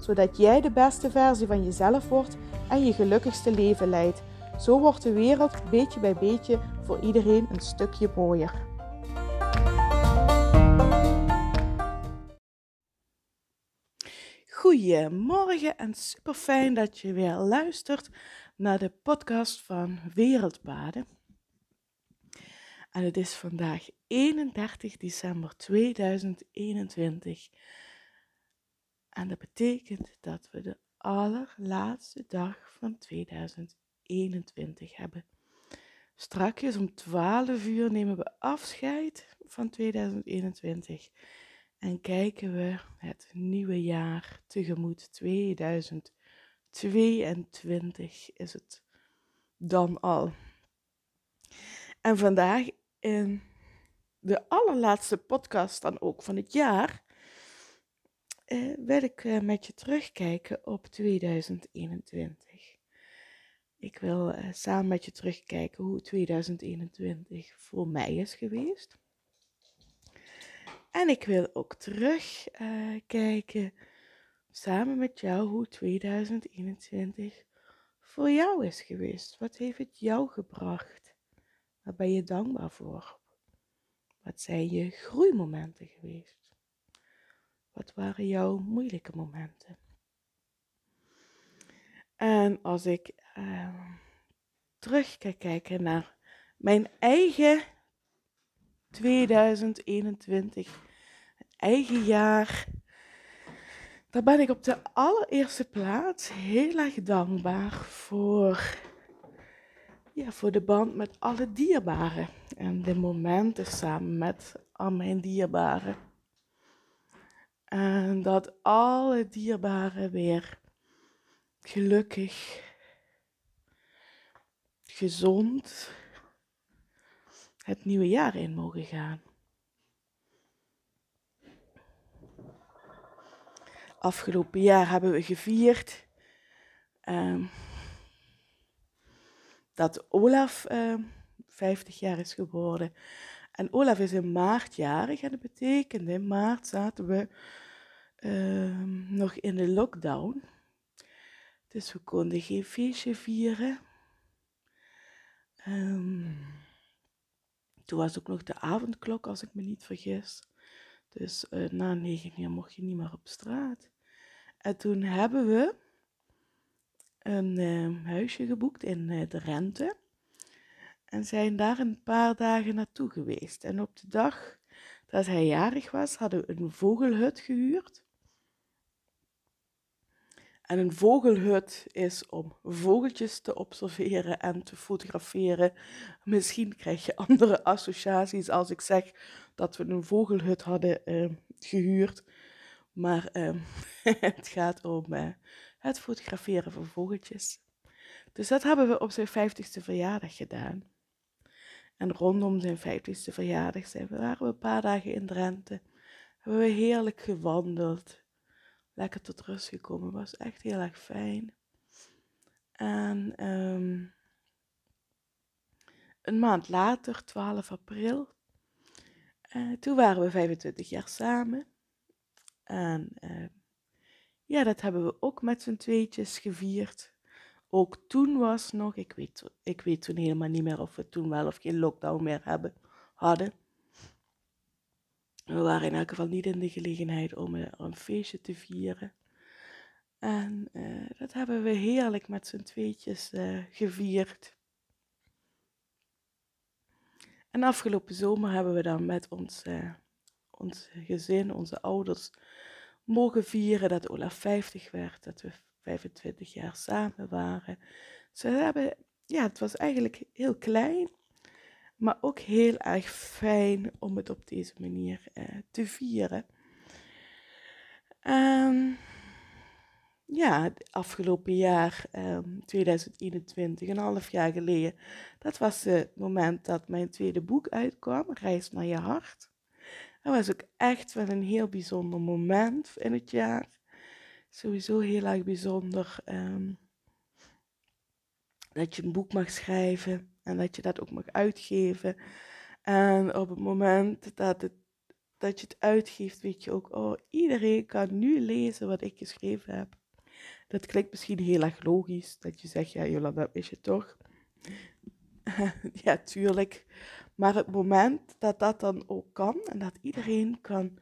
zodat jij de beste versie van jezelf wordt en je gelukkigste leven leidt. Zo wordt de wereld beetje bij beetje voor iedereen een stukje mooier. Goedemorgen en super fijn dat je weer luistert naar de podcast van Wereldpaden. En het is vandaag 31 december 2021. En dat betekent dat we de allerlaatste dag van 2021 hebben. Strakjes om 12 uur nemen we afscheid van 2021 en kijken we het nieuwe jaar tegemoet. 2022 is het dan al. En vandaag in de allerlaatste podcast dan ook van het jaar uh, wil ik uh, met je terugkijken op 2021. Ik wil uh, samen met je terugkijken hoe 2021 voor mij is geweest. En ik wil ook terugkijken samen met jou hoe 2021 voor jou is geweest. Wat heeft het jou gebracht? Waar ben je dankbaar voor? Wat zijn je groeimomenten geweest? Wat waren jouw moeilijke momenten? En als ik uh, terug kan kijken naar mijn eigen 2021, eigen jaar, dan ben ik op de allereerste plaats heel erg dankbaar voor, ja, voor de band met alle dierbaren en de momenten samen met al mijn dierbaren. En dat alle dierbaren weer gelukkig, gezond het nieuwe jaar in mogen gaan. Afgelopen jaar hebben we gevierd um, dat Olaf uh, ehm, 50 jaar is geworden. En Olaf is in maart jarig en dat betekende in maart zaten we Ehm, nog in de lockdown. Dus we konden geen feestje vieren. Um, toen was ook nog de avondklok, als ik me niet vergis. Dus uh, na negen uur mocht je niet meer op straat. En toen hebben we een uh, huisje geboekt in uh, de Rente. En zijn daar een paar dagen naartoe geweest. En op de dag dat hij jarig was, hadden we een vogelhut gehuurd. En een vogelhut is om vogeltjes te observeren en te fotograferen. Misschien krijg je andere associaties als ik zeg dat we een vogelhut hadden uh, gehuurd. Maar uh, het gaat om uh, het fotograferen van vogeltjes. Dus dat hebben we op zijn 50ste verjaardag gedaan. En rondom zijn 50ste verjaardag zijn we, waren we een paar dagen in Drenthe. Hebben we heerlijk gewandeld lekker tot rust gekomen. Was echt heel erg fijn. En um, een maand later, 12 april, uh, toen waren we 25 jaar samen. En uh, ja, dat hebben we ook met z'n tweetjes gevierd. Ook toen was nog, ik weet, ik weet toen helemaal niet meer of we toen wel of geen lockdown meer hebben, hadden. We waren in elk geval niet in de gelegenheid om een, feestje te vieren. En uh, dat hebben we heerlijk met z'n tweetjes uh, gevierd. En afgelopen zomer hebben we dan met ons, ons gezin, onze ouders, mogen vieren dat Olaf 50 werd, dat we 25 jaar samen waren. Ze hebben, ja, het was eigenlijk heel klein, maar ook heel erg fijn om het op deze manier uh, te vieren. Um, ja, afgelopen jaar, 2021, ehm, een half jaar geleden, dat was het moment dat mijn tweede boek uitkwam, Reis naar je hart. Dat was ook echt wel een heel bijzonder moment in het jaar. Sowieso heel erg bijzonder um, dat je een boek mag schrijven en dat je dat ook mag uitgeven. En op het moment dat, dat je het uitgeeft, weet je ook, oh, iedereen kan nu lezen wat ik geschreven heb. Dat klinkt misschien heel erg logisch, dat je zegt, ja Jolanda, dat is je toch. ja, tuurlijk. Maar het moment dat dat dan ook kan en dat iedereen kan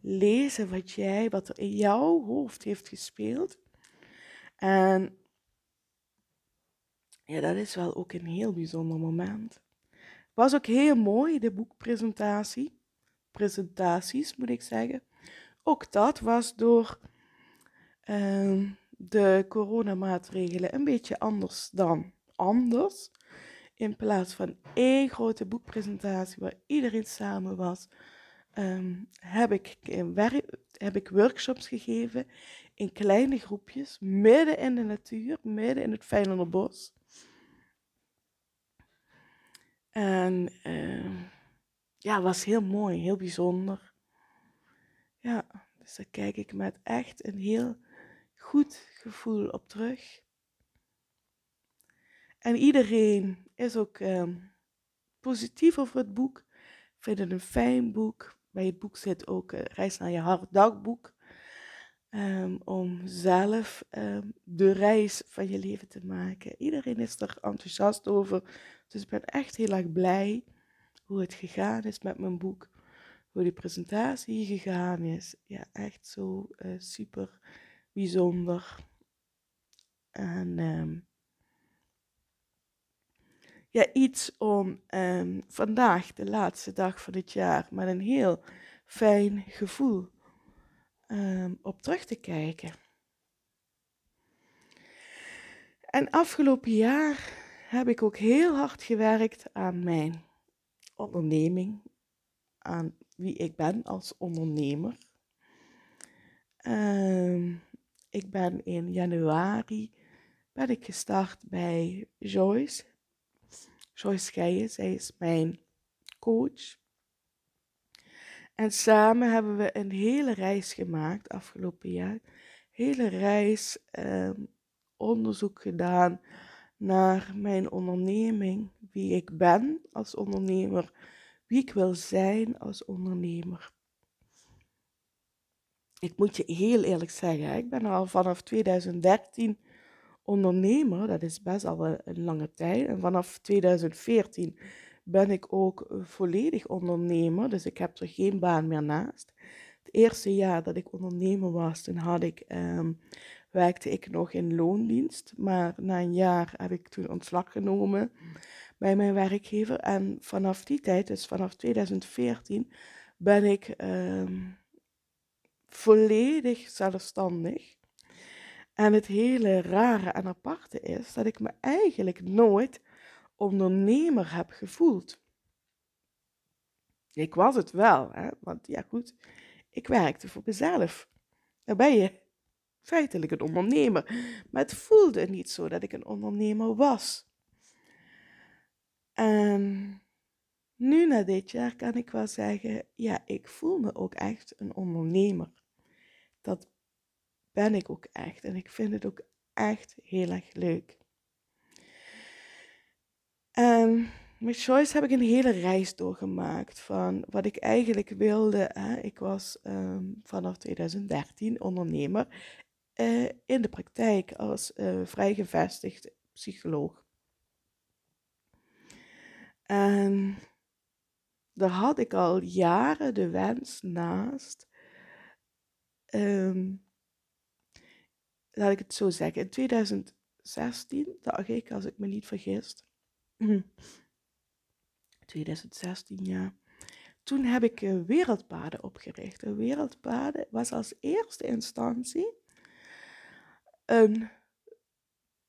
lezen wat jij, wat er in jouw hoofd heeft gespeeld. En ja, dat is wel ook een heel bijzonder moment. Was ook heel mooi, de boekpresentatie. Presentaties, moet ik zeggen. Ook dat was door uh, de coronamaatregelen een beetje anders dan anders. In plaats van één grote boekpresentatie waar iedereen samen was, ehm, heb, ik heb ik workshops gegeven in kleine groepjes, midden in de natuur, midden in het Feyenoorderbos. En uh, ja, was heel mooi, heel bijzonder. Ja, dus daar kijk ik met echt een heel goed gevoel op terug. En iedereen is ook uh, positief over het boek, vindt het een fijn boek. Bij het boek zit ook uh, Reis naar je hart dagboek. Um, om zelf um, de reis van je leven te maken. Iedereen is er enthousiast over. Dus ik ben echt heel erg blij hoe het gegaan is met mijn boek. Hoe de presentatie gegaan is. Ja, echt zo uh, super bijzonder. En um, ja, iets om um, vandaag, de laatste dag van het jaar, met een heel fijn gevoel um, op terug te kijken. En afgelopen jaar heb ik ook heel hard gewerkt aan mijn onderneming, aan wie ik ben als ondernemer. Um, ik ben in januari ben ik gestart bij Joyce. Joyce Scheijen, zij is mijn coach. En samen hebben we een hele reis gemaakt afgelopen jaar. Hele reis um, onderzoek gedaan naar mijn onderneming, wie ik ben als ondernemer, wie ik wil zijn als ondernemer. Ik moet je heel eerlijk zeggen, ik ben al vanaf 2013 ondernemer, dat is best al een lange tijd. En vanaf 2014 ben ik ook volledig ondernemer, dus ik heb er geen baan meer naast. Het eerste jaar dat ik ondernemer was, toen had ik, um, werkte ik nog in loondienst, maar na een jaar heb ik toen ontslag genomen bij mijn werkgever. En vanaf die tijd, dus vanaf 2014, ben ik um, volledig zelfstandig. En het hele rare en aparte is dat ik me eigenlijk nooit ondernemer heb gevoeld. Ik was het wel, hè? want ja goed, ik werkte voor mezelf. Dan ben je feitelijk een ondernemer. Maar het voelde niet zo dat ik een ondernemer was. En nu na dit jaar kan ik wel zeggen, ja, ik voel me ook echt een ondernemer. Dat ben ik ook echt. En ik vind het ook echt heel erg leuk. En met Choice heb ik een hele reis doorgemaakt van wat ik eigenlijk wilde. Hè. Ik was um, vanaf 2013 ondernemer uh, in de praktijk als uh, vrijgevestigd psycholoog. En daar had ik al jaren de wens naast. Um, laat ik het zo zeggen. In 2016, dacht ik, als ik me niet vergis, 2016, ja. Toen heb ik uh, wereldpaden opgericht. Een wereldpaden was als eerste instantie een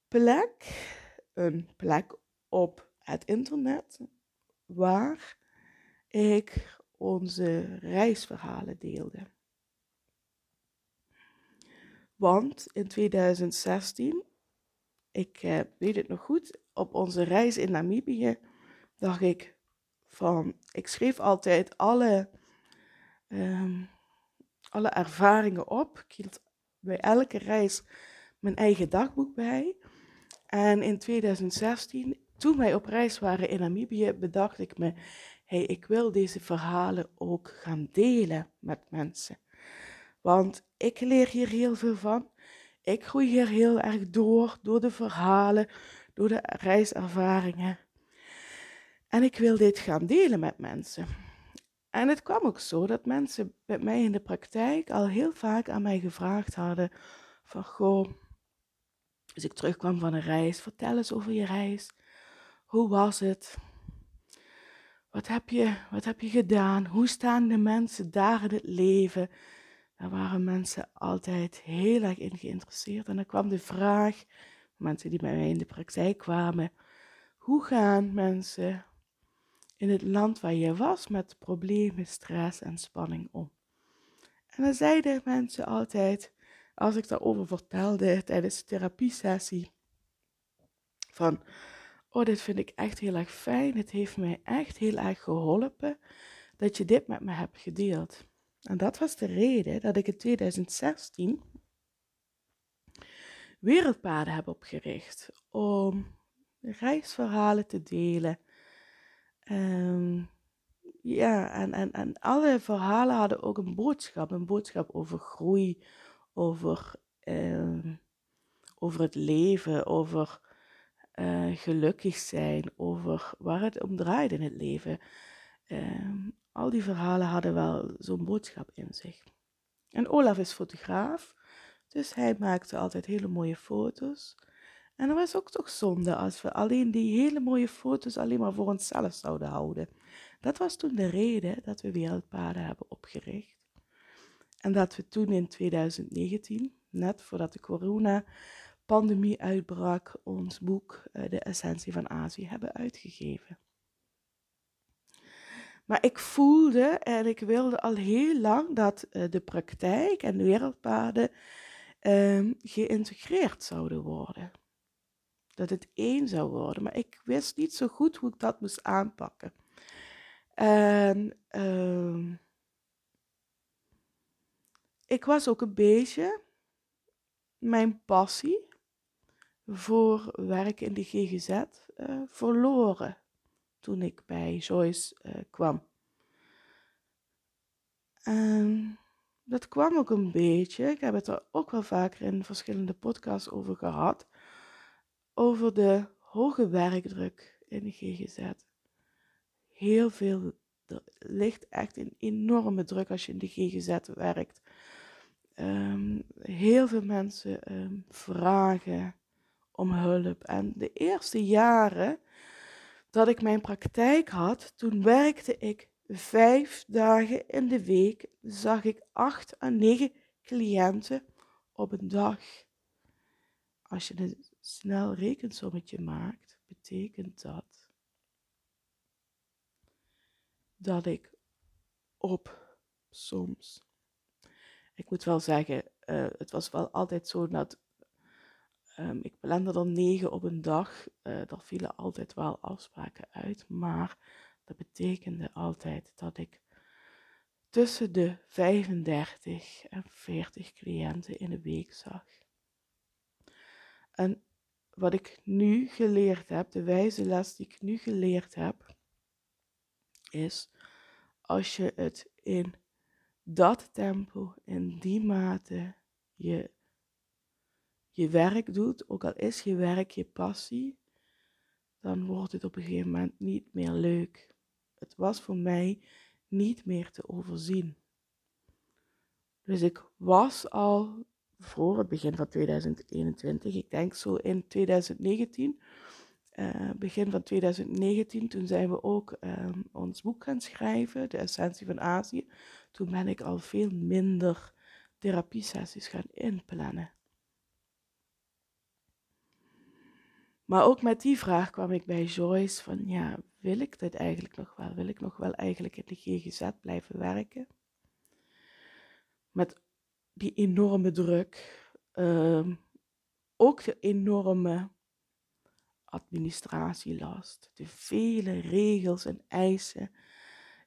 plek, een plek op het internet waar ik onze reisverhalen deelde. Want in 2016, ik eh, weet het nog goed, op onze reis in Namibië dacht ik van, ik schreef altijd alle, ehm, alle ervaringen op. Ik hield bij elke reis mijn eigen dagboek bij. En in 2016, toen wij op reis waren in Namibië, bedacht ik me, hey, ik wil deze verhalen ook gaan delen met mensen. Want ik leer hier heel veel van. Ik groei hier heel erg door, door de verhalen, door de reiservaringen. En ik wil dit gaan delen met mensen. En het kwam ook zo dat mensen met mij in de praktijk al heel vaak aan mij gevraagd hadden van goh, als ik terugkwam van een reis, vertel eens over je reis. Hoe was het? Wat heb je, wat heb je gedaan? Hoe staan de mensen daar in het leven? Daar waren mensen altijd heel erg in geïnteresseerd. En dan kwam de vraag, mensen die bij mij in de praktijk kwamen, hoe gaan mensen in het land waar je was met problemen, stress en spanning om? En dan zeiden mensen altijd, als ik daarover vertelde tijdens de therapiesessie, van, oh, dit vind ik echt heel erg fijn, het heeft mij echt heel erg geholpen dat je dit met me hebt gedeeld. En dat was de reden dat ik in 2016 wereldpaden heb opgericht om reisverhalen te delen. Um, ja, en, en, en alle verhalen hadden ook een boodschap. Een boodschap over groei, over, uh, over het leven, over uh, gelukkig zijn, over waar het om draait in het leven. Um, al die verhalen hadden wel zo'n boodschap in zich. En Olaf is fotograaf, dus hij maakte altijd hele mooie foto's. En dat was ook toch zonde als we alleen die hele mooie foto's alleen maar voor onszelf zouden houden. Dat was toen de reden dat we Wereldpaden hebben opgericht. En dat we toen in 2019, net voordat de corona-pandemie uitbrak, ons boek eh, De Essentie van Azië hebben uitgegeven. Maar ik voelde en ik wilde al heel lang dat uh, de praktijk en de wereldpaden um, geïntegreerd zouden worden. Dat het één zou worden. Maar ik wist niet zo goed hoe ik dat moest aanpakken. En um, ik was ook een beetje mijn passie voor werk in de GGZ eh, verloren toen ik bij Joyce uh, kwam. En dat kwam ook een beetje, ik heb het er ook wel vaker in verschillende podcasts over gehad, over de hoge werkdruk in de GGZ. Heel veel, er ligt echt een enorme druk als je in de GGZ werkt. Um, heel veel mensen um, vragen om hulp. En de eerste jaren dat ik mijn praktijk had, toen werkte ik vijf dagen in de week, zag ik acht à negen cliënten op een dag. Als je een snel rekensommetje maakt, betekent dat dat ik op soms. Ik moet wel zeggen, uh, het was wel altijd zo dat Um, ik plande er negen op een dag. Uh, er vielen altijd wel afspraken uit, maar dat betekende altijd dat ik tussen de 35 en 40 cliënten in de week zag. En wat ik nu geleerd heb, de wijze les die ik nu geleerd heb, is als je het in dat tempo, in die mate, je je werk doet, ook al is je werk je passie, dan wordt het op een gegeven moment niet meer leuk. Het was voor mij niet meer te overzien. Dus ik was al voor het begin van 2021, ik denk zo in 2019, uh, eh, begin van 2019, toen zijn we ook uh, ons boek gaan schrijven, De Essentie van Azië. Toen ben ik al veel minder therapiesessies gaan inplannen. Maar ook met die vraag kwam ik bij Joyce van, ja, wil ik dit eigenlijk nog wel? Wil ik nog wel eigenlijk in de GGZ blijven werken? Met die enorme druk, ehm, ook de enorme administratielast, de vele regels en eisen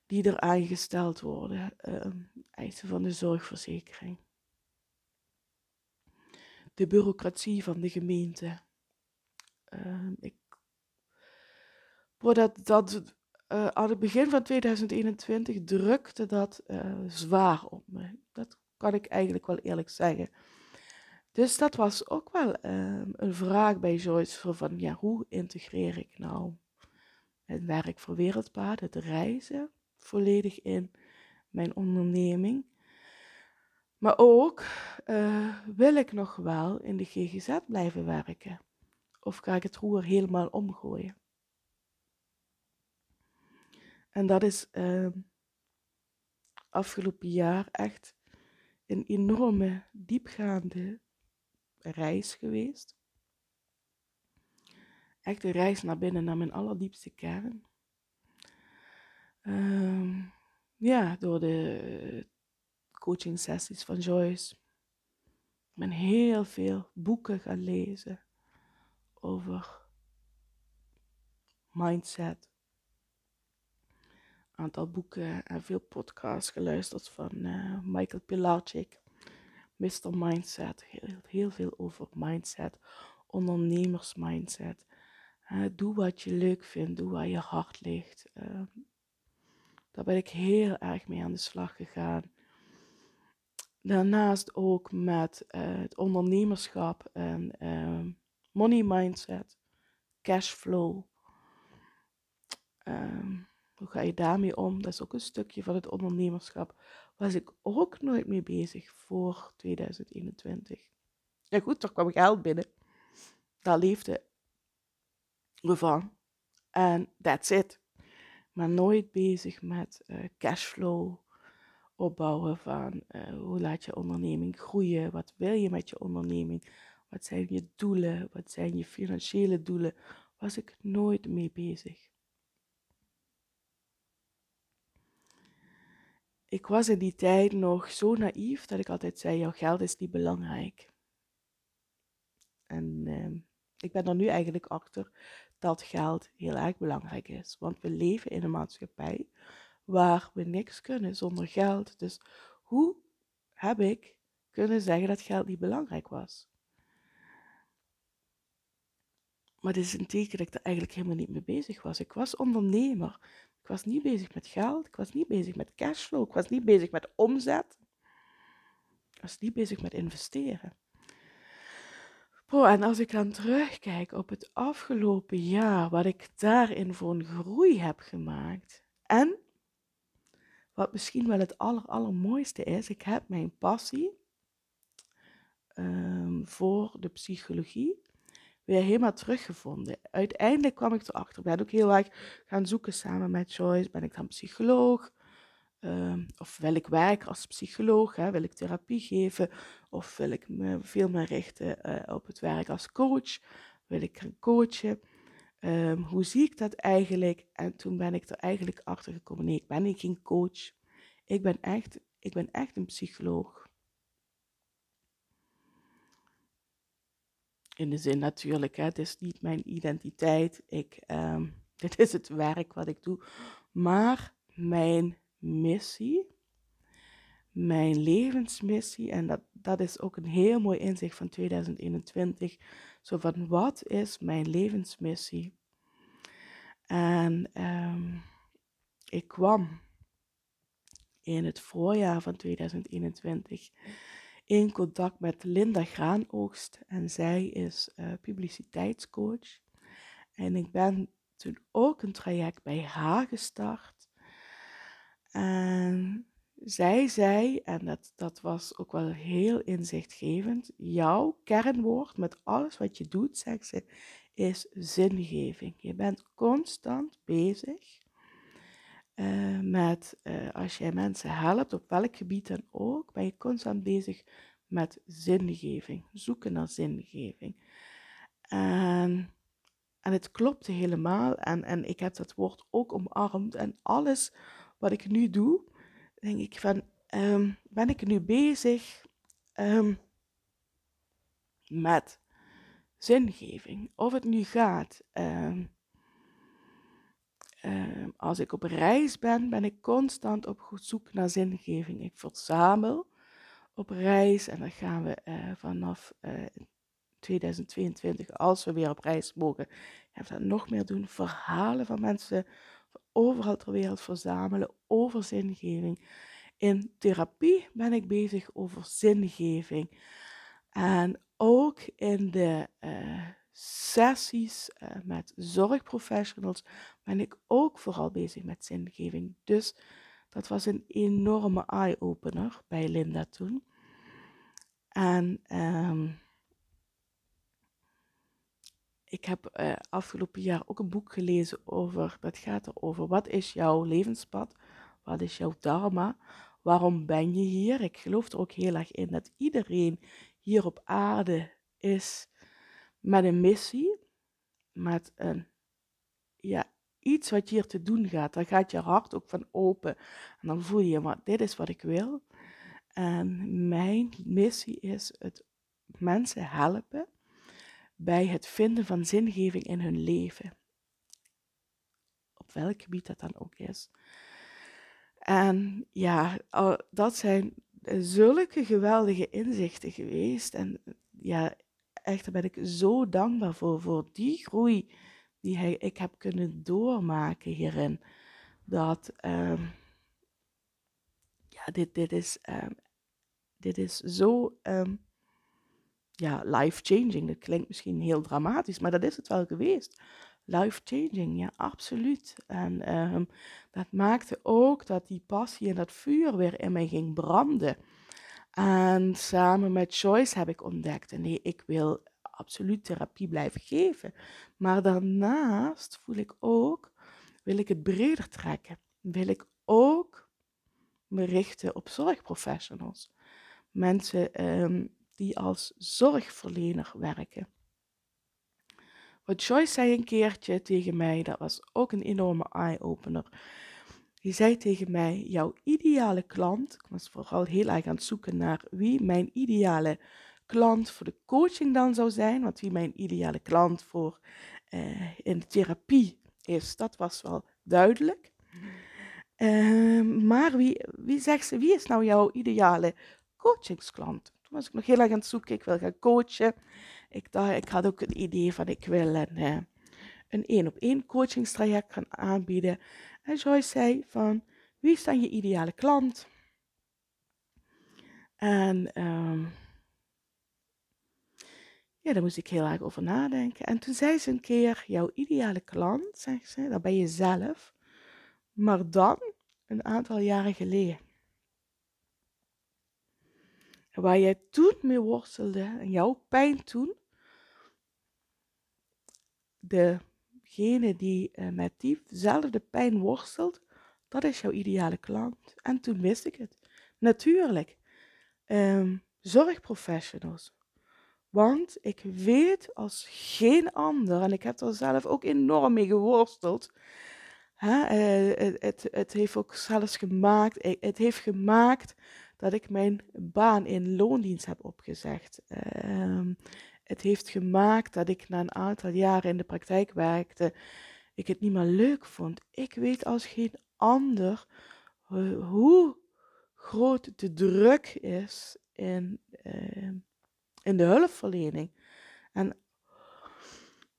die er aangesteld worden, ehm, eisen van de zorgverzekering, de bureaucratie van de gemeente. Ehm, ik, dat, dat uh, aan het begin van 2021 drukte dat uh, zwaar op me. Dat kan ik eigenlijk wel eerlijk zeggen. Dus dat was ook wel uh, een vraag bij Joyce van, ja, hoe integreer ik nou het werk voor Wereldpaard, het reizen, volledig in mijn onderneming. Maar ook, uh, wil ik nog wel in de GGZ blijven werken? Of ga ik het roer helemaal omgooien? En dat is uh, afgelopen jaar echt een enorme, diepgaande reis geweest. Echt een reis naar binnen, naar mijn allerdiepste kern. Uh, ja, door de coaching sessies van Joyce. Ik ben heel veel boeken gaan lezen over mindset, aantal boeken en veel podcasts geluisterd van uh, Michael Pilarczyk. Mr. Mindset, heel, heel veel over mindset, ondernemersmindset. Uh, doe wat je leuk vindt, doe waar je hart ligt. Uh, daar ben ik heel erg mee aan de slag gegaan. Daarnaast ook met het ondernemerschap en ehm, money mindset, cashflow. Um, hoe ga je daarmee om? Dat is ook een stukje van het ondernemerschap. Was ik ook nooit mee bezig voor 2021. Ja goed, er kwam geld binnen. Daar leefde we van. En that's it. Maar nooit bezig met uh, cashflow opbouwen van uh, hoe laat je onderneming groeien? Wat wil je met je onderneming? Wat zijn je doelen? Wat zijn je financiële doelen? Was ik nooit mee bezig. ik was in die tijd nog zo naïef dat ik altijd zei: jouw geld is niet belangrijk. En ehm, ik ben er nu eigenlijk achter dat geld heel erg belangrijk is. Want we leven in een maatschappij waar we niks kunnen zonder geld. Dus hoe heb ik kunnen zeggen dat geld niet belangrijk was? Maar dit is een teken dat ik er eigenlijk helemaal niet mee bezig was. Ik was ondernemer. Ik was niet bezig met geld. Ik was niet bezig met cashflow. Ik was niet bezig met omzet. Ik was niet bezig met investeren. Oh, en als ik dan terugkijk op het afgelopen jaar, wat ik daarin voor een groei heb gemaakt. En wat misschien wel het aller, allermooiste is, ik heb mijn passie um, voor de psychologie weer helemaal teruggevonden. Uiteindelijk kwam ik erachter. Ik ben ook heel erg gaan zoeken samen met Joyce. Ben ik dan psycholoog? Um, of wil ik werken als psycholoog? Hè? Wil ik therapie geven? Of wil ik me veel meer richten uh, op het werk als coach? Wil ik gaan coachen? Um, hoe zie ik dat eigenlijk? En toen ben ik er eigenlijk achter gekomen. Nee, ik ben geen coach. Ik ben echt, ik ben echt een psycholoog. In de zin natuurlijk, hè, het is niet mijn identiteit. Ik, um, dit is het werk wat ik doe. Maar mijn missie, mijn levensmissie, en dat, dat is ook een heel mooi inzicht van 2021. Zo van, wat is mijn levensmissie? En um, ik kwam in het voorjaar van 2021 in contact met Linda Graanoogst en zij is uh, publiciteitscoach. En ik ben toen ook een traject bij haar gestart. En zij zei, en dat, dat was ook wel heel inzichtgevend, jouw kernwoord met alles wat je doet, zegt ze, is zingeving. Je bent constant bezig uh, met uh, als jij mensen helpt, op welk gebied dan ook, ben je constant bezig met zingeving, zoeken naar zingeving. En, en het klopte helemaal en, en ik heb dat woord ook omarmd en alles wat ik nu doe, denk ik van, um, ben ik nu bezig um, met zingeving. Of het nu gaat. Ehm, ehm, als ik op reis ben, ben ik constant op zoek naar zingeving. Ik verzamel op reis en dan gaan we uh, vanaf 2022, als we weer op reis mogen, gaan we nog meer doen. Verhalen van mensen overal ter wereld verzamelen over zingeving. In therapie ben ik bezig over zingeving. En ook in de uh, sessies uh, met zorgprofessionals ben ik ook vooral bezig met zingeving. Dus dat was een enorme eye-opener bij Linda toen. En um, ik heb uh, afgelopen jaar ook een boek gelezen over, dat gaat erover, wat is jouw levenspad? Wat is jouw dharma? Waarom ben je hier? Ik geloof er ook heel erg in dat iedereen hier op aarde is met een missie, met een, ja, iets wat je hier te doen gaat. Daar gaat je hart ook van open. En dan voel je, maar dit is wat ik wil. En mijn missie is het mensen helpen bij het vinden van zingeving in hun leven. Op welk gebied dat dan ook is. En ja, dat zijn zulke geweldige inzichten geweest. En ja, echt daar ben ik zo dankbaar voor, voor die groei die ik heb kunnen doormaken hierin. Dat, um, ja, dit, dit, is, um, dit is zo um, ja, life-changing. Dat klinkt misschien heel dramatisch, maar dat is het wel geweest. Life-changing, ja, absoluut. En dat maakte ook dat die passie en dat vuur weer in mij ging branden. En samen met Joyce heb ik ontdekt, nee, ik wil absoluut therapie blijven geven. Maar daarnaast voel ik ook, wil ik het breder trekken. Wil ik ook me richten op zorgprofessionals. Mensen um, die als zorgverlener werken. Wat Joyce zei een keertje tegen mij, dat was ook een enorme eye-opener. Die zei tegen mij: Jouw ideale klant, ik was vooral heel erg aan het zoeken naar wie mijn ideale klant voor de coaching dan zou zijn, want wie mijn ideale klant voor uh, in therapie is, dat was wel duidelijk. Uh, maar wie, wie zegt ze, wie is nou jouw ideale coachingsklant? was ik nog heel erg aan het zoeken. Ik wil gaan coachen. Ik, dacht, ik had ook een idee van ik wil een, uh, een één op één coachingstraject gaan aanbieden. En Joyce zei van, wie is dan je ideale klant? En um, ja, daar moest ik heel erg over nadenken. En toen zei ze een keer, jouw ideale klant, zegt ze, dat ben je zelf. Maar dan, een aantal jaren geleden waar jij toen mee worstelde en jouw pijn toen, degene die uh, met diezelfde pijn worstelt, dat is jouw ideale klant. En toen wist ik het. Natuurlijk, um, zorgprofessionals. Want ik weet als geen ander, en ik heb er zelf ook enorm mee geworsteld. Hè, uh, het, het heeft ook zelfs gemaakt, het heeft gemaakt dat ik mijn baan in loondienst heb opgezegd. Um, het heeft gemaakt dat ik na een aantal jaren in de praktijk werkte, ik het niet meer leuk vond. Ik weet als geen ander hoe groot de druk is in, uh, in de hulpverlening. En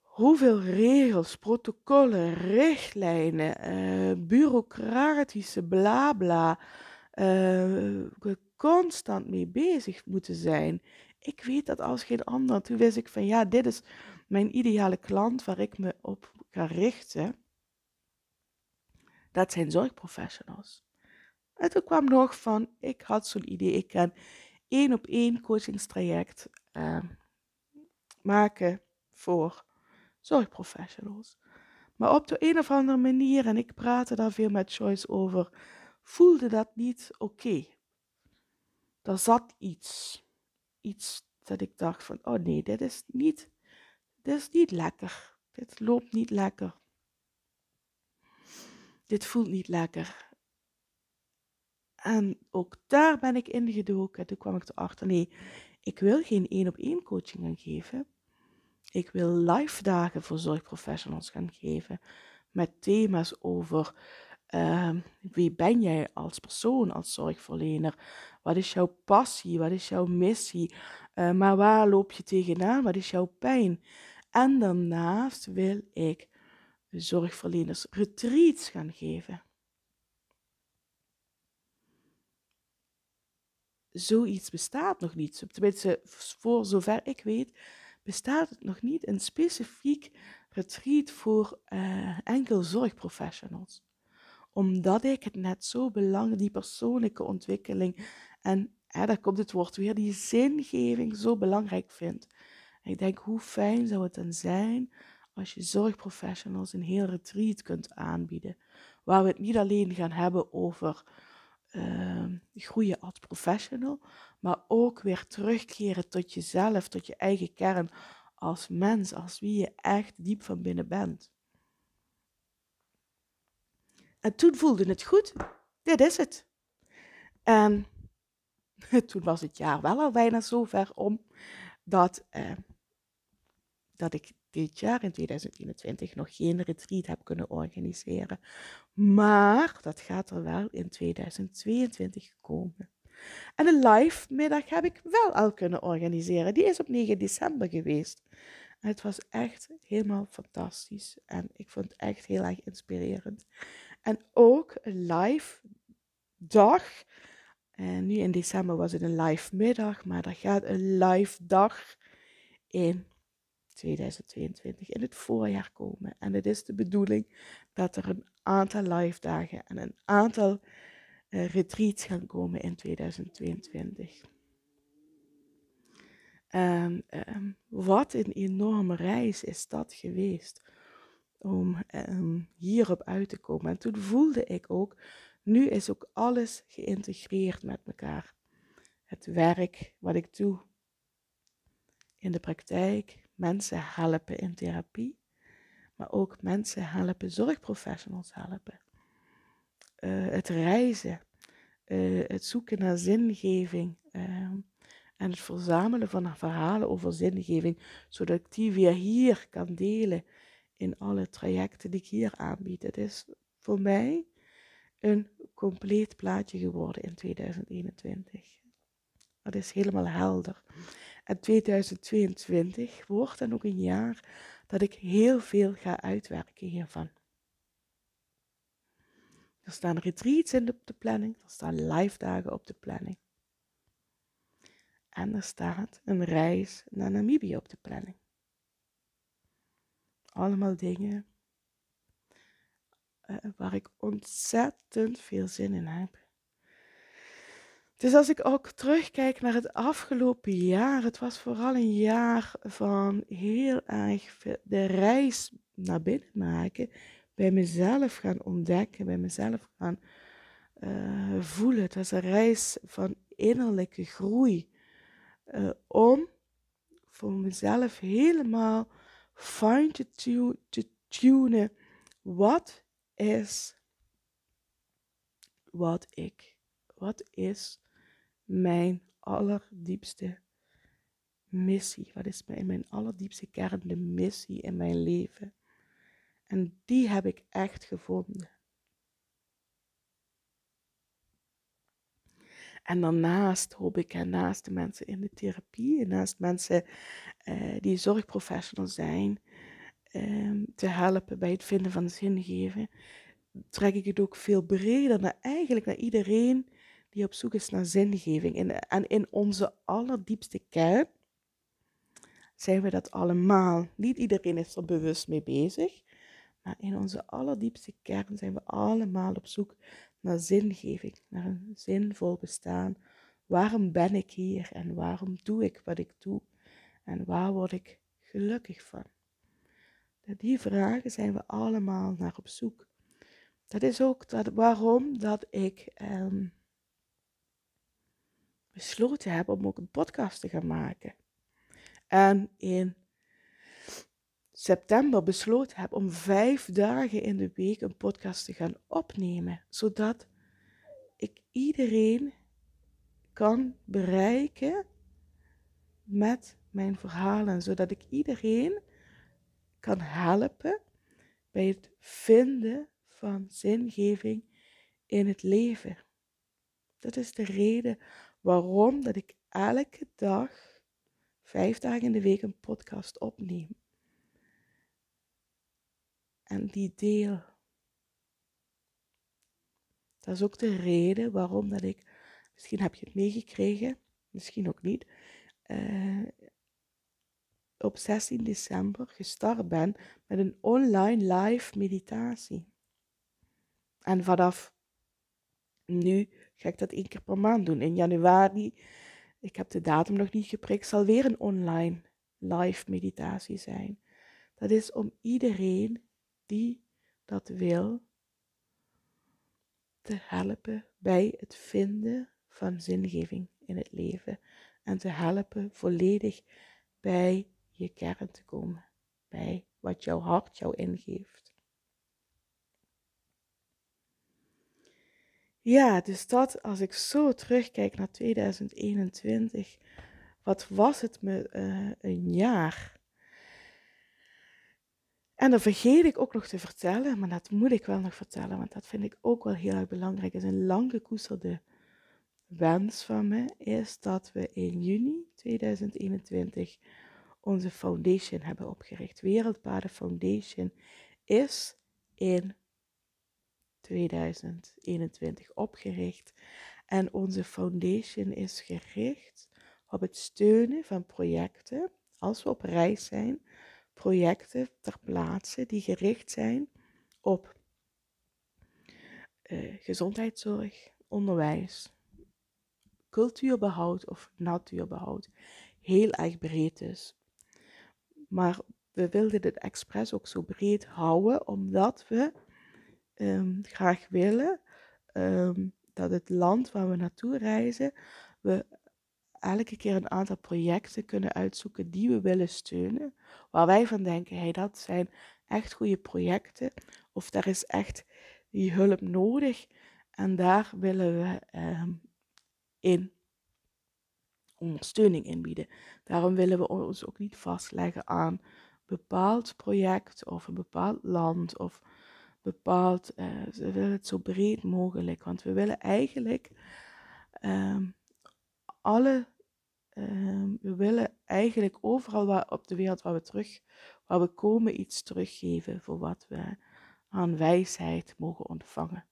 hoeveel regels, protocollen, richtlijnen, uh, bureaucratische blabla. Bla, uh, constant mee bezig moeten zijn. Ik weet dat als geen ander. Toen wist ik van ja, dit is mijn ideale klant waar ik me op ga richten. Dat zijn zorgprofessionals. En toen kwam nog van, ik had zo'n idee, ik kan één op één coachingstraject uh, maken voor zorgprofessionals. Maar op de een of andere manier, en ik praatte daar veel met Joyce over, voelde dat niet oké. Okay. Er zat iets. Iets dat ik dacht van, oh nee, dit is niet, dit is niet lekker. Dit loopt niet lekker. Dit voelt niet lekker. En ook daar ben ik ingedoken. Toen kwam ik erachter, nee, Ik wil geen één op één coaching gaan geven. Ik wil live dagen voor zorgprofessionals gaan geven met thema's over uh, wie ben jij als persoon, als zorgverlener? Wat is jouw passie? Wat is jouw missie? Uh, maar waar loop je tegenaan? Wat is jouw pijn? En daarnaast wil ik zorgverleners retreats gaan geven. Zoiets bestaat nog niet. Tenminste, voor zover ik weet, bestaat het nog niet een specifiek retreat voor uh, enkel zorgprofessionals. Omdat ik het net zo belangrijk, die persoonlijke ontwikkeling en hè, daar komt het woord weer, die zingeving zo belangrijk vind. ik denk, hoe fijn zou het dan zijn als je zorgprofessionals een heel retreat kunt aanbieden. Waar we het niet alleen gaan hebben over uh, groeien als professional, maar ook weer terugkeren tot jezelf, tot je eigen kern als mens, als wie je echt diep van binnen bent. En toen voelde het goed, dit is het. En toen was het jaar wel al bijna zo ver om dat, uh, dat ik dit jaar in 2021 nog geen retreat heb kunnen organiseren. Maar dat gaat er wel in 2022 komen. En een live middag heb ik wel al kunnen organiseren. Die is op 9 december geweest. Het was echt helemaal fantastisch. En ik vond het echt heel erg inspirerend. En ook een live dag. En nu in december was het een live middag, maar er gaat een live dag in 2022 in het voorjaar komen. En het is de bedoeling dat er een aantal live dagen en een aantal uh, retreats gaan komen in 2022. En um, wat een enorme reis is dat geweest om um, hierop uit te komen. En toen voelde ik ook, nu is ook alles geïntegreerd met elkaar. Het werk wat ik doe in de praktijk, mensen helpen in therapie, maar ook mensen helpen, zorgprofessionals helpen. Uh, het reizen, uh, het zoeken naar zingeving uh, en het verzamelen van verhalen over zingeving, zodat ik die weer hier kan delen in alle trajecten die ik hier aanbied. Het is voor mij een compleet plaatje geworden in 2021. Dat is helemaal helder. En 2022 wordt dan ook een jaar dat ik heel veel ga uitwerken hiervan. Er staan retreats in op de planning, er staan live dagen op de planning. En er staat een reis naar Namibië op de planning. Allemaal dingen uh, waar ik ontzettend veel zin in heb. Dus als ik ook terugkijk naar het afgelopen jaar, het was vooral een jaar van heel erg de reis naar binnen maken, bij mezelf gaan ontdekken, bij mezelf gaan uh, voelen. Het was een reis van innerlijke groei. Uh, om voor mezelf helemaal fine te, te tunen. Wat is wat ik? Wat is mijn allerdiepste missie? Wat is mijn, allerdiepste kern de missie in mijn leven? En die heb ik echt gevonden. En daarnaast hoop ik, en naast de mensen in de therapie, en naast mensen uh, die zorgprofessional zijn, um, te helpen bij het vinden van zingeving, trek ik het ook veel breder naar eigenlijk naar iedereen die op zoek is naar zingeving. En, en in onze allerdiepste kern zijn we dat allemaal. Niet iedereen is er bewust mee bezig. Maar in onze allerdiepste kern zijn we allemaal op zoek naar zingeving, naar een zinvol bestaan. Waarom ben ik hier en waarom doe ik wat ik doe? En waar word ik gelukkig van? Die vragen zijn we allemaal naar op zoek. Dat is ook dat, waarom dat ik ehm, besloten heb om ook een podcast te gaan maken. En in september besloten heb om vijf dagen in de week een podcast te gaan opnemen, zodat ik iedereen kan bereiken met mijn verhalen, zodat ik iedereen kan helpen bij het vinden van zingeving in het leven. Dat is de reden waarom dat ik elke dag, vijf dagen in de week, een podcast opneem. En die deel. Dat is ook de reden waarom dat ik, misschien heb je het meegekregen, misschien ook niet, uh, op 16 december gestart ben met een online live meditatie. En vanaf nu ga ik dat één keer per maand doen. In januari, ik heb de datum nog niet geprikt, zal weer een online live meditatie zijn. Dat is om iedereen die dat wil te helpen bij het vinden van zingeving in het leven en te helpen volledig bij je kern te komen, bij wat jouw hart jou ingeeft. Ja, dus dat als ik zo terugkijk naar 2021, wat was het me uh, een jaar? En dan vergeet ik ook nog te vertellen, maar dat moet ik wel nog vertellen, want dat vind ik ook wel heel erg belangrijk. Het is een lang gekoesterde wens van me, is dat we in juni 2021 onze foundation hebben opgericht. Wereldpaden Foundation is in 2021 opgericht. En onze foundation is gericht op het steunen van projecten, als we op reis zijn, projecten ter plaatse die gericht zijn op uh, gezondheidszorg, onderwijs, cultuurbehoud of natuurbehoud. Heel erg breed dus. Maar we wilden het expres ook zo breed houden, omdat we um, graag willen um, dat het land waar we naartoe reizen, we elke keer een aantal projecten kunnen uitzoeken die we willen steunen. Waar wij van denken, hey, dat zijn echt goede projecten. Of daar is echt die hulp nodig. En daar willen we um, in ondersteuning in bieden. Daarom willen we ons ook niet vastleggen aan een bepaald project of een bepaald land of bepaald. Uh, we willen het zo breed mogelijk, want we willen eigenlijk um, alle. Um, we willen eigenlijk overal waar, op de wereld waar we terug, waar we komen, iets teruggeven voor wat we aan wijsheid mogen ontvangen.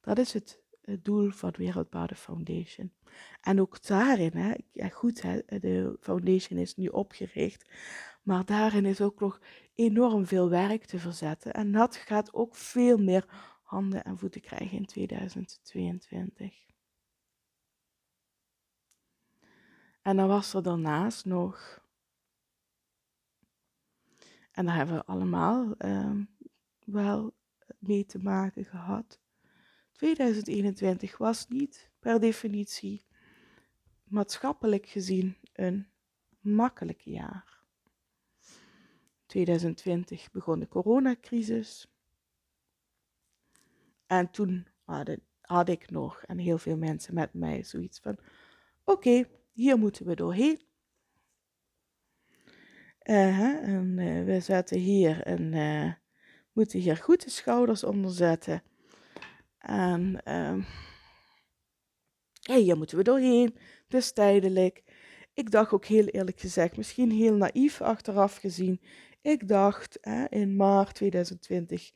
Dat is het het doel van Wereldbade Foundation. En ook daarin, hè, ja goed, hè, de foundation is nu opgericht, maar daarin is ook nog enorm veel werk te verzetten. En dat gaat ook veel meer handen en voeten krijgen in 2022. En dan was er daarnaast nog, en daar hebben we allemaal uh, wel mee te maken gehad, 2021 was niet per definitie maatschappelijk gezien een makkelijk jaar. 2020 begon de coronacrisis. En toen had ik nog, en heel veel mensen met mij, zoiets van: oké, hier moeten we doorheen. Uh, en uh, we zetten hier en uh, moeten hier goed de schouders onder zetten. En uh, hey, hier moeten we doorheen. Is tijdelijk. Ik dacht ook heel eerlijk gezegd, misschien heel naïef achteraf gezien. Ik dacht in maart 2020,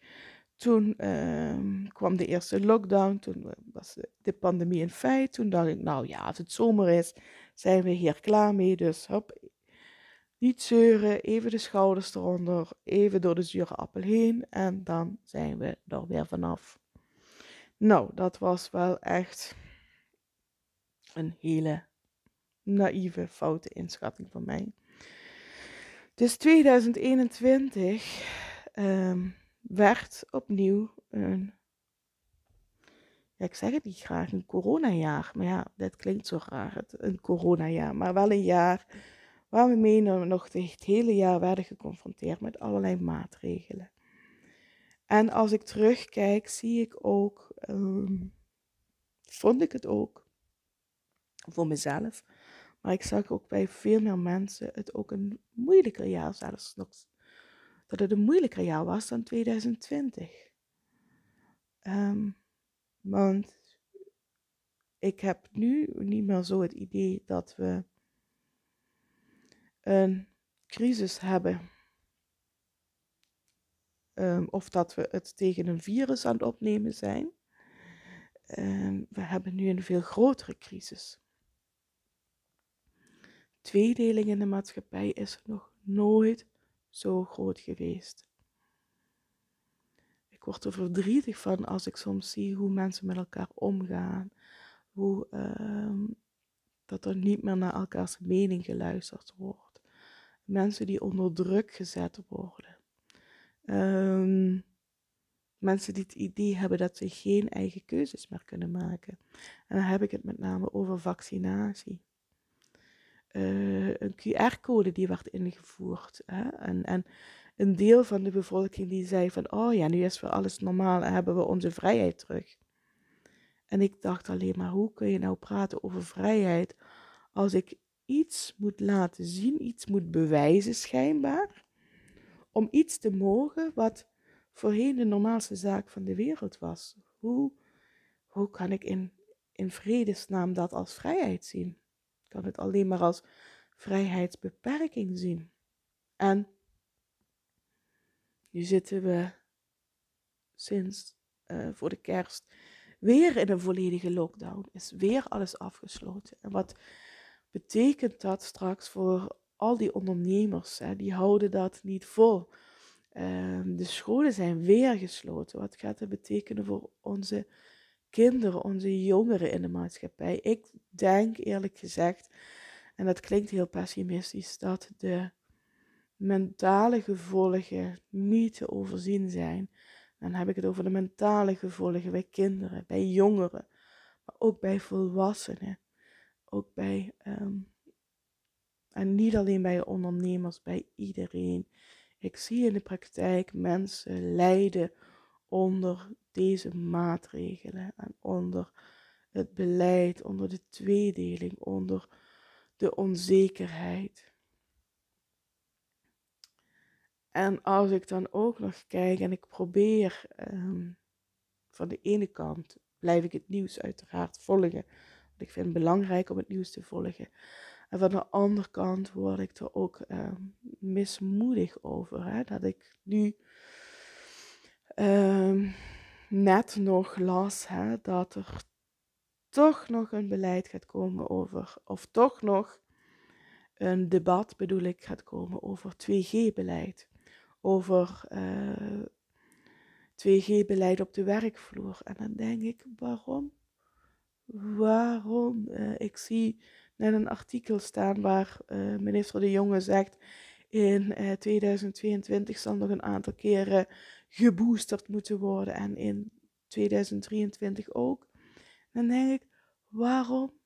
toen uh, kwam de eerste lockdown, toen was de pandemie in feit. Toen dacht ik, nou ja, als het zomer is, zijn we hier klaar mee. Dus hop, niet zeuren, even de schouders eronder, even door de zure appel heen en dan zijn we er weer vanaf. Nou, dat was wel echt een hele naïeve, foute inschatting van mij. Dus 2021 ehm, werd opnieuw een, ja, ik zeg het niet graag, een coronajaar. Maar ja, dat klinkt zo raar, een coronajaar. Maar wel een jaar waar we mee nog het hele jaar werden geconfronteerd met allerlei maatregelen. En als ik terugkijk, zie ik ook, um, vond ik het ook voor mezelf Maar ik zag ook bij veel meer mensen het ook een moeilijker jaar, zelfs nog, dat het een moeilijker jaar was dan 2020. Um, want ik heb nu niet meer zo het idee dat we een crisis hebben. Um, of dat we het tegen een virus aan het opnemen zijn. Um, we hebben nu een veel grotere crisis. Tweedeling in de maatschappij is nog nooit zo groot geweest. Ik word er verdrietig van als ik soms zie hoe mensen met elkaar omgaan. Hoe uh, dat er niet meer naar elkaars mening geluisterd wordt. Mensen die onder druk gezet worden. Um, mensen die het idee hebben dat ze geen eigen keuzes meer kunnen maken. En dan heb ik het met name over vaccinatie. Uh, een QR-code die werd ingevoerd. Hè? En, en een deel van de bevolking die zei van, oh ja, nu is weer alles normaal en hebben we onze vrijheid terug. En ik dacht alleen maar, hoe kun je nou praten over vrijheid als ik iets moet laten zien, iets moet bewijzen schijnbaar, om iets te mogen wat voorheen de normaalste zaak van de wereld was. Hoe, hoe kan ik in, in vredesnaam dat als vrijheid zien? Kan het alleen maar als vrijheidsbeperking zien. En nu zitten we sinds uh, voor de kerst weer in een volledige lockdown. Is weer alles afgesloten. En wat betekent dat straks voor al die ondernemers? Hè? Die houden dat niet vol. Um, de scholen zijn weer gesloten. Wat gaat dat betekenen voor onze kinderen, onze jongeren in de maatschappij? Ik denk eerlijk gezegd, en dat klinkt heel pessimistisch, dat de mentale gevolgen niet te overzien zijn. Dan heb ik het over de mentale gevolgen bij kinderen, bij jongeren, maar ook bij volwassenen. Ook bij, um, en niet alleen bij ondernemers, bij iedereen. Ik zie in de praktijk mensen lijden onder deze maatregelen en onder het beleid, onder de tweedeling, onder de onzekerheid. En als ik dan ook nog kijk en ik probeer um, van de ene kant blijf ik het nieuws uiteraard volgen. Want ik vind het belangrijk om het nieuws te volgen. En van de andere kant word ik er ook um, mismoedig over. Hè? Dat ik nu um, net nog las hè, dat er toch nog een beleid gaat komen over, of toch nog een debat bedoel ik gaat komen over 2G-beleid over uh, eh, 2G-beleid op de werkvloer. En dan denk ik, waarom? Waarom? Uh, ik zie net een artikel staan waar uh, minister De Jonge zegt, in 2022 zal nog een aantal keren geboosterd moeten worden en in 2023 ook. Dan denk ik, waarom?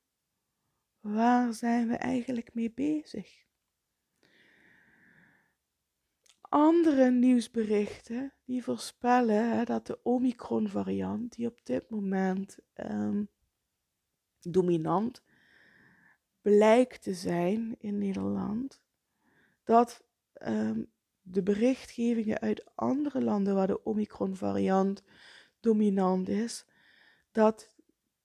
Waar zijn we eigenlijk mee bezig? andere nieuwsberichten die voorspellen dat de Omicron-variant, die op dit moment um, dominant blijkt te zijn in Nederland, dat um, de berichtgevingen uit andere landen waar de Omicron-variant dominant is, dat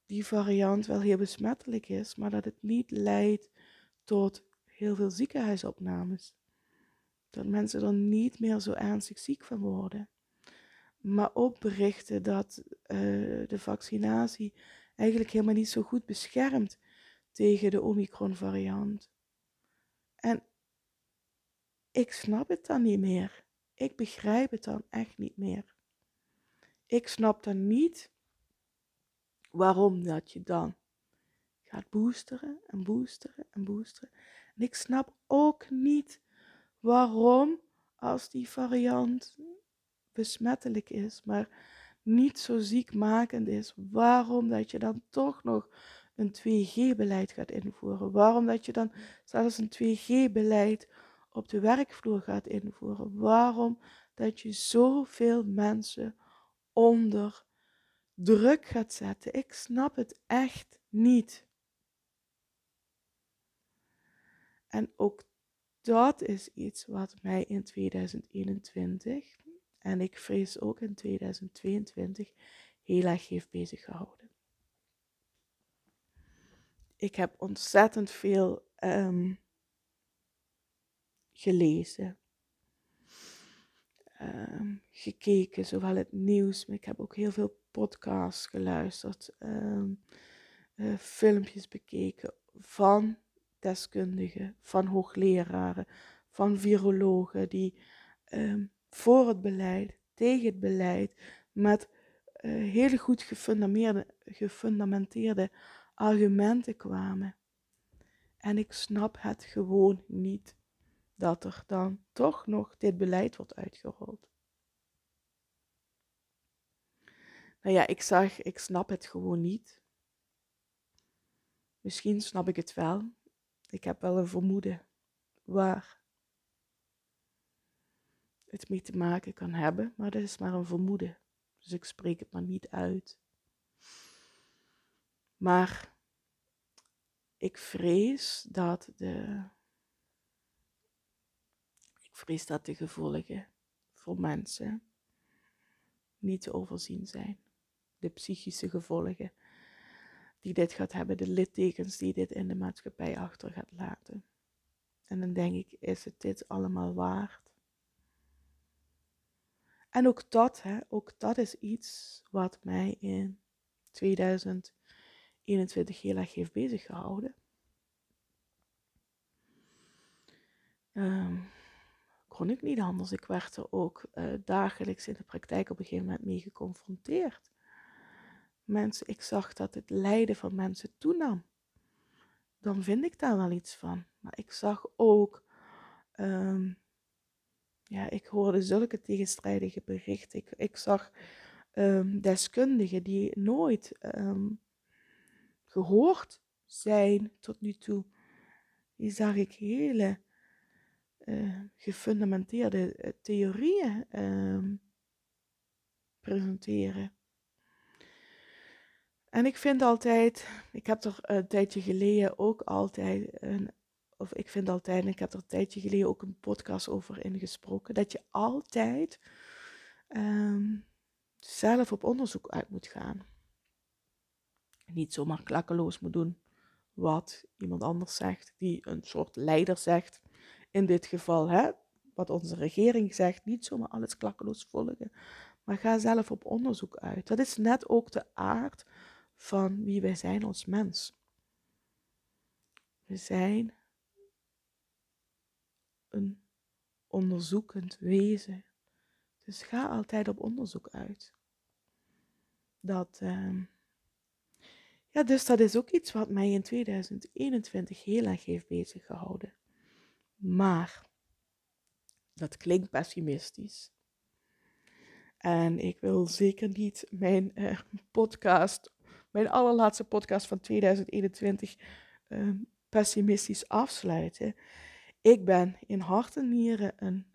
die variant wel heel besmettelijk is, maar dat het niet leidt tot heel veel ziekenhuisopnames dat mensen er niet meer zo ernstig ziek van worden. Maar ook berichten dat uh, de vaccinatie eigenlijk helemaal niet zo goed beschermt tegen de Omicron-variant. En ik snap het dan niet meer. Ik begrijp het dan echt niet meer. Ik snap dan niet waarom dat je dan gaat boosteren en boosteren en boosteren. En ik snap ook niet waarom als die variant besmettelijk is, maar niet zo ziekmakend is, waarom dat je dan toch nog een 2G-beleid gaat invoeren? Waarom dat je dan zelfs een 2G-beleid op de werkvloer gaat invoeren? Waarom dat je zoveel mensen onder druk gaat zetten? Ik snap het echt niet. En ook dat is iets wat mij in 2021 en ik vrees ook in 2022 heel erg heeft bezig gehouden. Ik heb ontzettend veel um, gelezen, um, gekeken, zowel het nieuws, maar ik heb ook heel veel podcasts geluisterd, um, uh, filmpjes bekeken van deskundigen, van hoogleraren, van virologen die um, voor het beleid, tegen het beleid, met uh, hele goed gefundamenteerde argumenten kwamen. En ik snap het gewoon niet dat er dan toch nog dit beleid wordt uitgerold. Nou ja, ik zag, ik snap het gewoon niet. Misschien snap ik het wel. Ik heb wel een vermoeden waar het mee te maken kan hebben, maar dat is maar een vermoeden. Dus ik spreek het maar niet uit. Maar ik vrees dat de. Vrees dat de gevolgen voor mensen niet te overzien zijn. De psychische gevolgen die dit gaat hebben, de littekens die dit in de maatschappij achter gaat laten. En dan denk ik, is het dit allemaal waard? En ook dat, hè, ook dat is iets wat mij in 2021 heel erg heeft bezig gehouden. Um, kon ik niet anders. Ik werd er ook uh, dagelijks in de praktijk op een gegeven moment mee geconfronteerd. Mensen, ik zag dat het lijden van mensen toenam. Dan vind ik daar wel iets van. Maar ik zag ook um, ja, ik hoorde zulke tegenstrijdige berichten. Ik, ik zag um, deskundigen die nooit um, gehoord zijn tot nu toe. Die zag ik hele uh, gefundamenteerde uh, theorieën um, presenteren. En ik vind altijd, ik heb er een tijdje geleden ook altijd een of ik vind altijd, ik heb er een tijdje geleden ook een podcast over ingesproken, dat je altijd um, zelf op onderzoek uit moet gaan. Niet zomaar klakkeloos moet doen wat iemand anders zegt, die een soort leider zegt. In dit geval, hè, wat onze regering zegt, niet zomaar alles klakkeloos volgen. Maar ga zelf op onderzoek uit. Dat is net ook de aard van wie wij zijn als mens. We zijn een onderzoekend wezen. Dus ga altijd op onderzoek uit. Dat, uh, ja, dus dat is ook iets wat mij in 2021 heel erg heeft bezig gehouden. Maar dat klinkt pessimistisch. En ik wil zeker niet mijn uh, podcast, mijn allerlaatste podcast van 2021, uh, ehm, pessimistisch afsluiten. Ik ben in hart en nieren een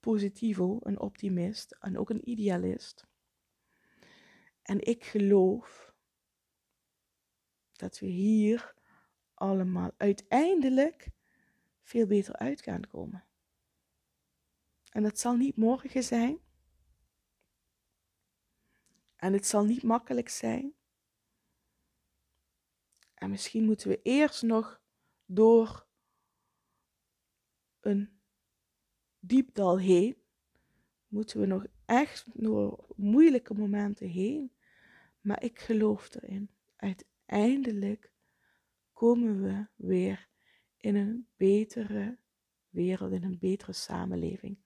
positivo, een optimist en ook een idealist. En ik geloof dat we hier allemaal uiteindelijk veel beter uit gaan komen. En dat zal niet morgen zijn. En het zal niet makkelijk zijn. En misschien moeten we eerst nog door een diepdal heen. Moeten we nog echt door moeilijke momenten heen. Maar ik geloof erin. Uiteindelijk komen we weer in een betere wereld, in een betere samenleving.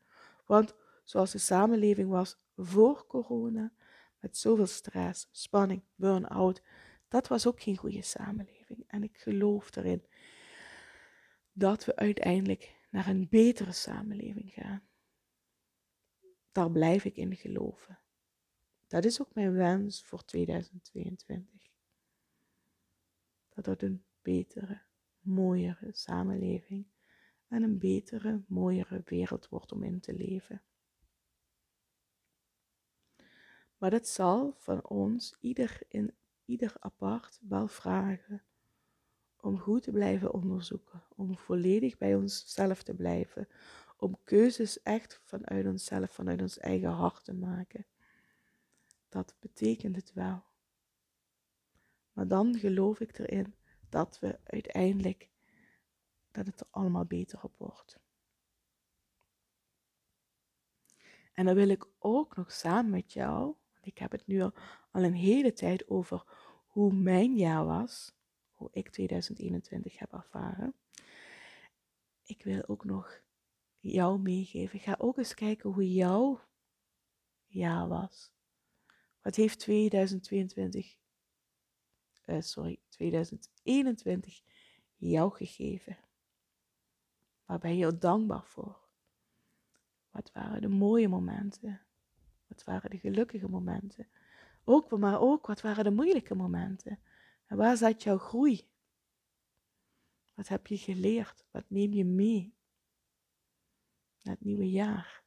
Want zoals de samenleving was voor corona, met zoveel stress, spanning, burn-out, dat was ook geen goede samenleving. En ik geloof erin dat we uiteindelijk naar een betere samenleving gaan. Daar blijf ik in geloven. Dat is ook mijn wens voor 2022. Dat het een betere, mooiere samenleving en een betere, mooiere wereld wordt om in te leven. Maar dat zal van ons ieder in ieder apart wel vragen om goed te blijven onderzoeken, om volledig bij onszelf te blijven, om keuzes echt vanuit onszelf, vanuit ons eigen hart te maken. Dat betekent het wel. Maar dan geloof ik erin dat we uiteindelijk, dat het er allemaal beter op wordt. En dan wil ik ook nog samen met jou, want ik heb het nu al, een hele tijd over hoe mijn jaar was, hoe ik 2021 heb ervaren. Ik wil ook nog jou meegeven. Ga ook eens kijken hoe jouw jaar was. Wat heeft 2022, uh, sorry, 2021 jou gegeven? Waar ben je dankbaar voor? Wat waren de mooie momenten? Wat waren de gelukkige momenten? Ook, maar ook, wat waren de moeilijke momenten? En waar zat jouw groei? Wat heb je geleerd? Wat neem je mee naar het nieuwe jaar?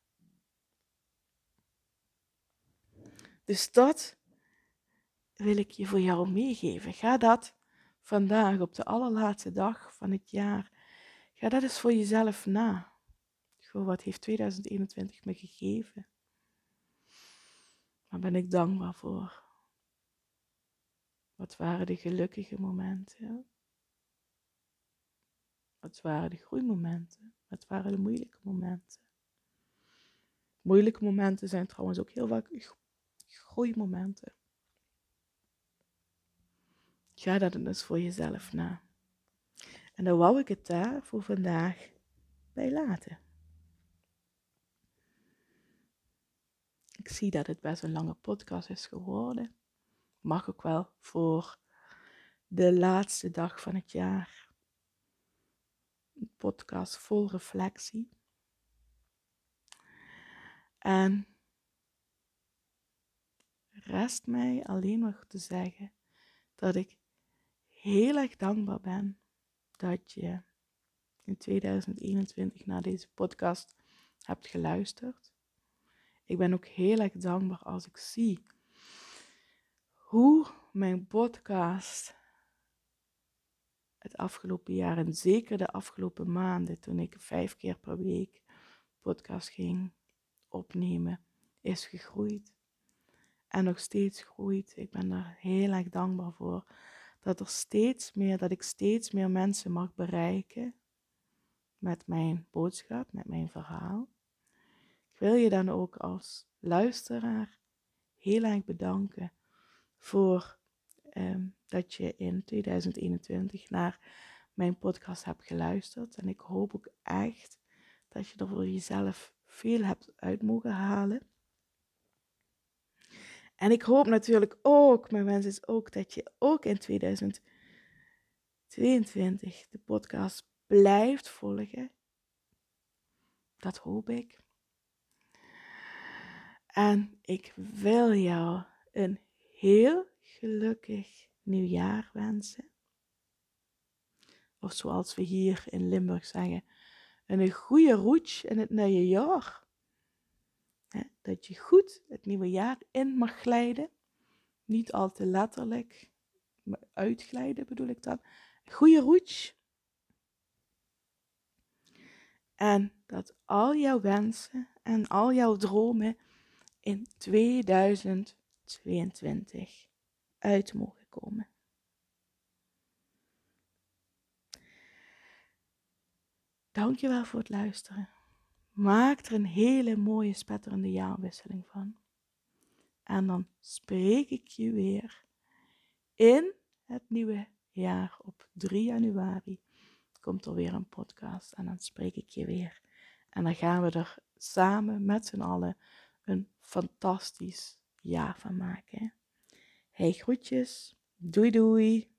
Dus dat wil ik je voor jou meegeven. Ga dat vandaag op de allerlaatste dag van het jaar, ga dat eens voor jezelf na. Goh, wat heeft 2021 me gegeven? Waar ben ik dankbaar voor? Wat waren de gelukkige momenten? Wat waren de groeimomenten? Wat waren de moeilijke momenten? Moeilijke momenten zijn trouwens ook heel vaak groeimomenten. Ga dat dus voor jezelf na. En dan wou ik het daar voor vandaag bij laten. Ik zie dat het best een lange podcast is geworden. Mag ook wel voor de laatste dag van het jaar. Een podcast vol reflectie. En rest mij alleen nog te zeggen dat ik heel erg dankbaar ben dat je in 2021 naar deze podcast hebt geluisterd. Ik ben ook heel erg dankbaar als ik zie hoe mijn podcast het afgelopen jaar en zeker de afgelopen maanden, toen ik vijf keer per week podcast ging opnemen, is gegroeid. En nog steeds groeit. Ik ben er heel erg dankbaar voor. Dat er steeds meer, dat ik steeds meer mensen mag bereiken met mijn boodschap, met mijn verhaal. Ik wil je dan ook als luisteraar heel erg bedanken voor ehm, dat je in 2021 naar mijn podcast hebt geluisterd. En ik hoop ook echt dat je er voor jezelf veel hebt uit mogen halen. En ik hoop natuurlijk ook, mijn wens is ook dat je ook in 2022 de podcast blijft volgen. Dat hoop ik. En ik wil jou een heel gelukkig nieuwjaar wensen. Of zoals we hier in Limburg zeggen, een goede roets in het nieuwe jaar. Dat je goed het nieuwe jaar in mag glijden. Niet al te letterlijk, maar uitglijden bedoel ik dan. Goede roets. En dat al jouw wensen en al jouw dromen in 2022 uit mogen komen. Dankjewel voor het luisteren. Maak er een hele mooie spetterende jaarwisseling van. En dan spreek ik je weer in het nieuwe jaar op 3 januari. Komt er weer een podcast en dan spreek ik je weer. En dan gaan we er samen met z'n allen een fantastisch jaar van maken. Hey groetjes, doei doei.